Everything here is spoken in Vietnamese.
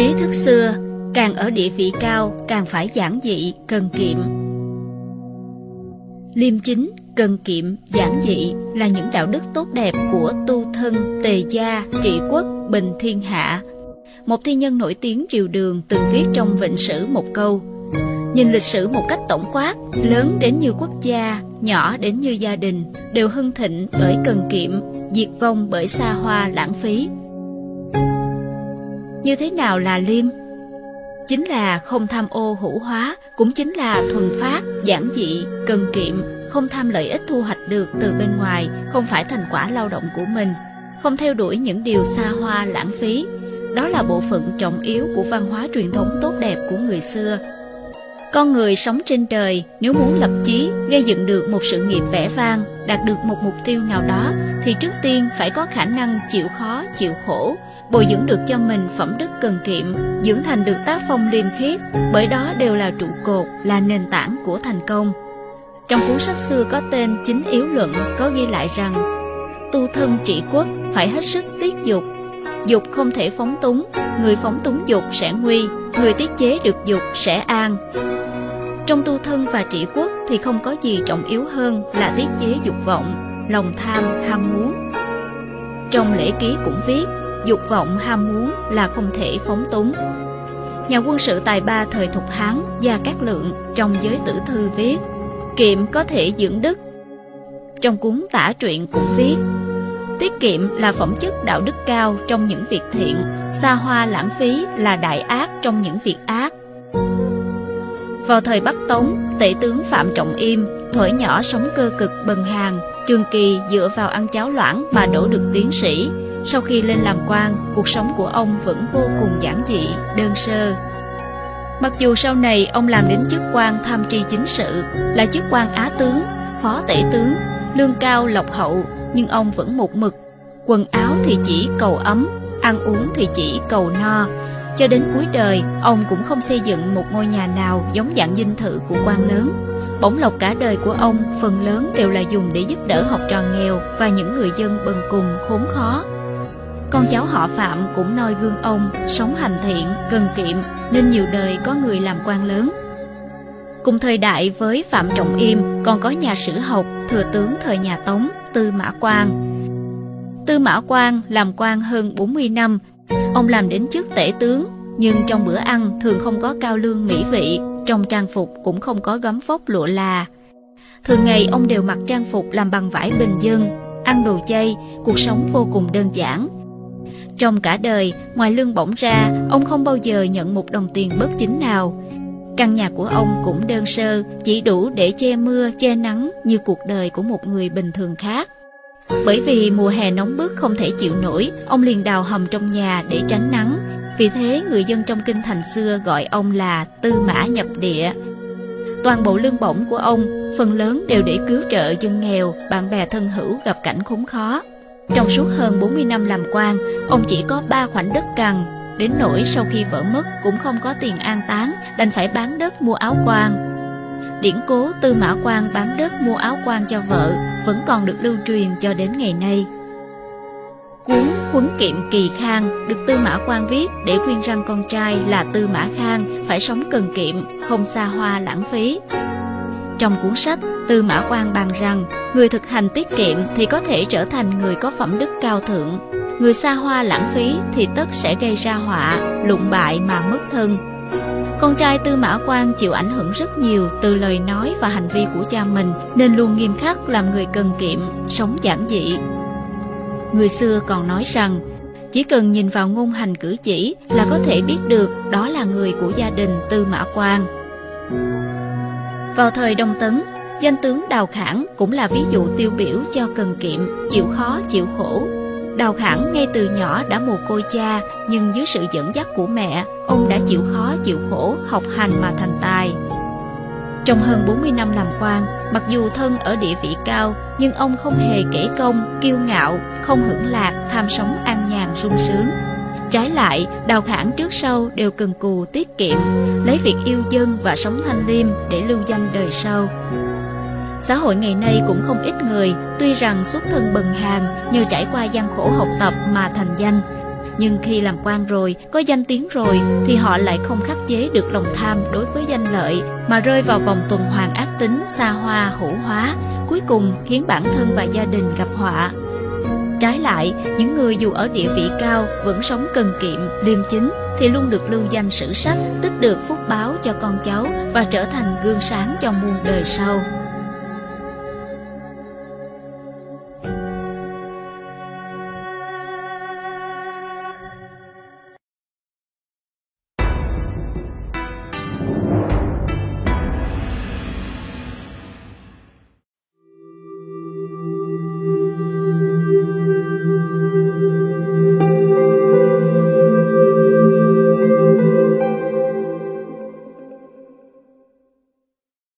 Trí thức xưa, càng ở địa vị cao, càng phải giản dị, cần kiệm. Liêm chính, cần kiệm, giản dị là những đạo đức tốt đẹp của tu thân, tề gia, trị quốc, bình thiên hạ. Một thi nhân nổi tiếng triều đường từng viết trong vịnh sử một câu Nhìn lịch sử một cách tổng quát, lớn đến như quốc gia, nhỏ đến như gia đình, đều hưng thịnh bởi cần kiệm, diệt vong bởi xa hoa lãng phí. Như thế nào là liêm? Chính là không tham ô hữu hóa, cũng chính là thuần phát, giản dị, cần kiệm, không tham lợi ích thu hoạch được từ bên ngoài, không phải thành quả lao động của mình, không theo đuổi những điều xa hoa lãng phí. Đó là bộ phận trọng yếu của văn hóa truyền thống tốt đẹp của người xưa. Con người sống trên đời nếu muốn lập chí, gây dựng được một sự nghiệp vẻ vang, đạt được một mục tiêu nào đó, thì trước tiên phải có khả năng chịu khó, chịu khổ, bồi dưỡng được cho mình phẩm đức cần kiệm, dưỡng thành được tác phong liêm khiết, bởi đó đều là trụ cột, là nền tảng của thành công. Trong cuốn sách xưa có tên Chính Yếu Luận có ghi lại rằng tu thân trị quốc phải hết sức tiết dục. Dục không thể phóng túng, người phóng túng dục sẽ nguy, người tiết chế được dục sẽ an. Trong tu thân và trị quốc thì không có gì trọng yếu hơn là tiết chế dục vọng, lòng tham, ham muốn. Trong lễ ký cũng viết, dục vọng ham muốn là không thể phóng túng. Nhà quân sự tài ba thời Thục Hán Gia Cát Lượng trong giới tử thư viết Kiệm có thể dưỡng đức. Trong cuốn tả truyện cũng viết Tiết kiệm là phẩm chất đạo đức cao trong những việc thiện Xa hoa lãng phí là đại ác trong những việc ác. Vào thời Bắc Tống, tể tướng Phạm Trọng Im Thuở nhỏ sống cơ cực bần hàng Trường Kỳ dựa vào ăn cháo loãng mà đổ được tiến sĩ sau khi lên làm quan, cuộc sống của ông vẫn vô cùng giản dị, đơn sơ. Mặc dù sau này ông làm đến chức quan tham tri chính sự, là chức quan á tướng, phó tể tướng, lương cao lộc hậu, nhưng ông vẫn một mực. Quần áo thì chỉ cầu ấm, ăn uống thì chỉ cầu no. Cho đến cuối đời, ông cũng không xây dựng một ngôi nhà nào giống dạng dinh thự của quan lớn. Bổng lộc cả đời của ông phần lớn đều là dùng để giúp đỡ học trò nghèo và những người dân bần cùng khốn khó. Con cháu họ Phạm cũng noi gương ông, sống hành thiện, cần kiệm, nên nhiều đời có người làm quan lớn. Cùng thời đại với Phạm Trọng Im còn có nhà sử học, thừa tướng thời nhà Tống, Tư Mã Quang. Tư Mã Quang làm quan hơn 40 năm, ông làm đến chức tể tướng, nhưng trong bữa ăn thường không có cao lương mỹ vị, trong trang phục cũng không có gấm phốc lụa là. Thường ngày ông đều mặc trang phục làm bằng vải bình dân, ăn đồ chay, cuộc sống vô cùng đơn giản, trong cả đời, ngoài lương bổng ra, ông không bao giờ nhận một đồng tiền bất chính nào. Căn nhà của ông cũng đơn sơ, chỉ đủ để che mưa, che nắng như cuộc đời của một người bình thường khác. Bởi vì mùa hè nóng bức không thể chịu nổi, ông liền đào hầm trong nhà để tránh nắng. Vì thế, người dân trong kinh thành xưa gọi ông là Tư Mã Nhập Địa. Toàn bộ lương bổng của ông, phần lớn đều để cứu trợ dân nghèo, bạn bè thân hữu gặp cảnh khốn khó. Trong suốt hơn 40 năm làm quan, ông chỉ có 3 khoảnh đất cằn, đến nỗi sau khi vợ mất cũng không có tiền an táng, đành phải bán đất mua áo quan. Điển cố Tư Mã Quan bán đất mua áo quan cho vợ vẫn còn được lưu truyền cho đến ngày nay. Cuốn Huấn Kiệm Kỳ Khang được Tư Mã Quan viết để khuyên răng con trai là Tư Mã Khang phải sống cần kiệm, không xa hoa lãng phí. Trong cuốn sách, Tư Mã Quan bàn rằng, người thực hành tiết kiệm thì có thể trở thành người có phẩm đức cao thượng. Người xa hoa lãng phí thì tất sẽ gây ra họa, lụng bại mà mất thân. Con trai Tư Mã Quan chịu ảnh hưởng rất nhiều từ lời nói và hành vi của cha mình, nên luôn nghiêm khắc làm người cần kiệm, sống giản dị. Người xưa còn nói rằng, chỉ cần nhìn vào ngôn hành cử chỉ là có thể biết được đó là người của gia đình Tư Mã Quan. Vào thời Đông Tấn, danh tướng Đào Khảng cũng là ví dụ tiêu biểu cho cần kiệm, chịu khó, chịu khổ. Đào Khảng ngay từ nhỏ đã mồ côi cha, nhưng dưới sự dẫn dắt của mẹ, ông đã chịu khó, chịu khổ, học hành mà thành tài. Trong hơn 40 năm làm quan, mặc dù thân ở địa vị cao, nhưng ông không hề kể công, kiêu ngạo, không hưởng lạc, tham sống an nhàn sung sướng, Trái lại, đào khảng trước sau đều cần cù tiết kiệm, lấy việc yêu dân và sống thanh liêm để lưu danh đời sau. Xã hội ngày nay cũng không ít người, tuy rằng xuất thân bần hàn, nhờ trải qua gian khổ học tập mà thành danh. Nhưng khi làm quan rồi, có danh tiếng rồi, thì họ lại không khắc chế được lòng tham đối với danh lợi, mà rơi vào vòng tuần hoàn ác tính, xa hoa, hữu hóa, cuối cùng khiến bản thân và gia đình gặp họa. Trái lại, những người dù ở địa vị cao vẫn sống cần kiệm, liêm chính thì luôn được lưu danh sử sách, tích được phúc báo cho con cháu và trở thành gương sáng cho muôn đời sau.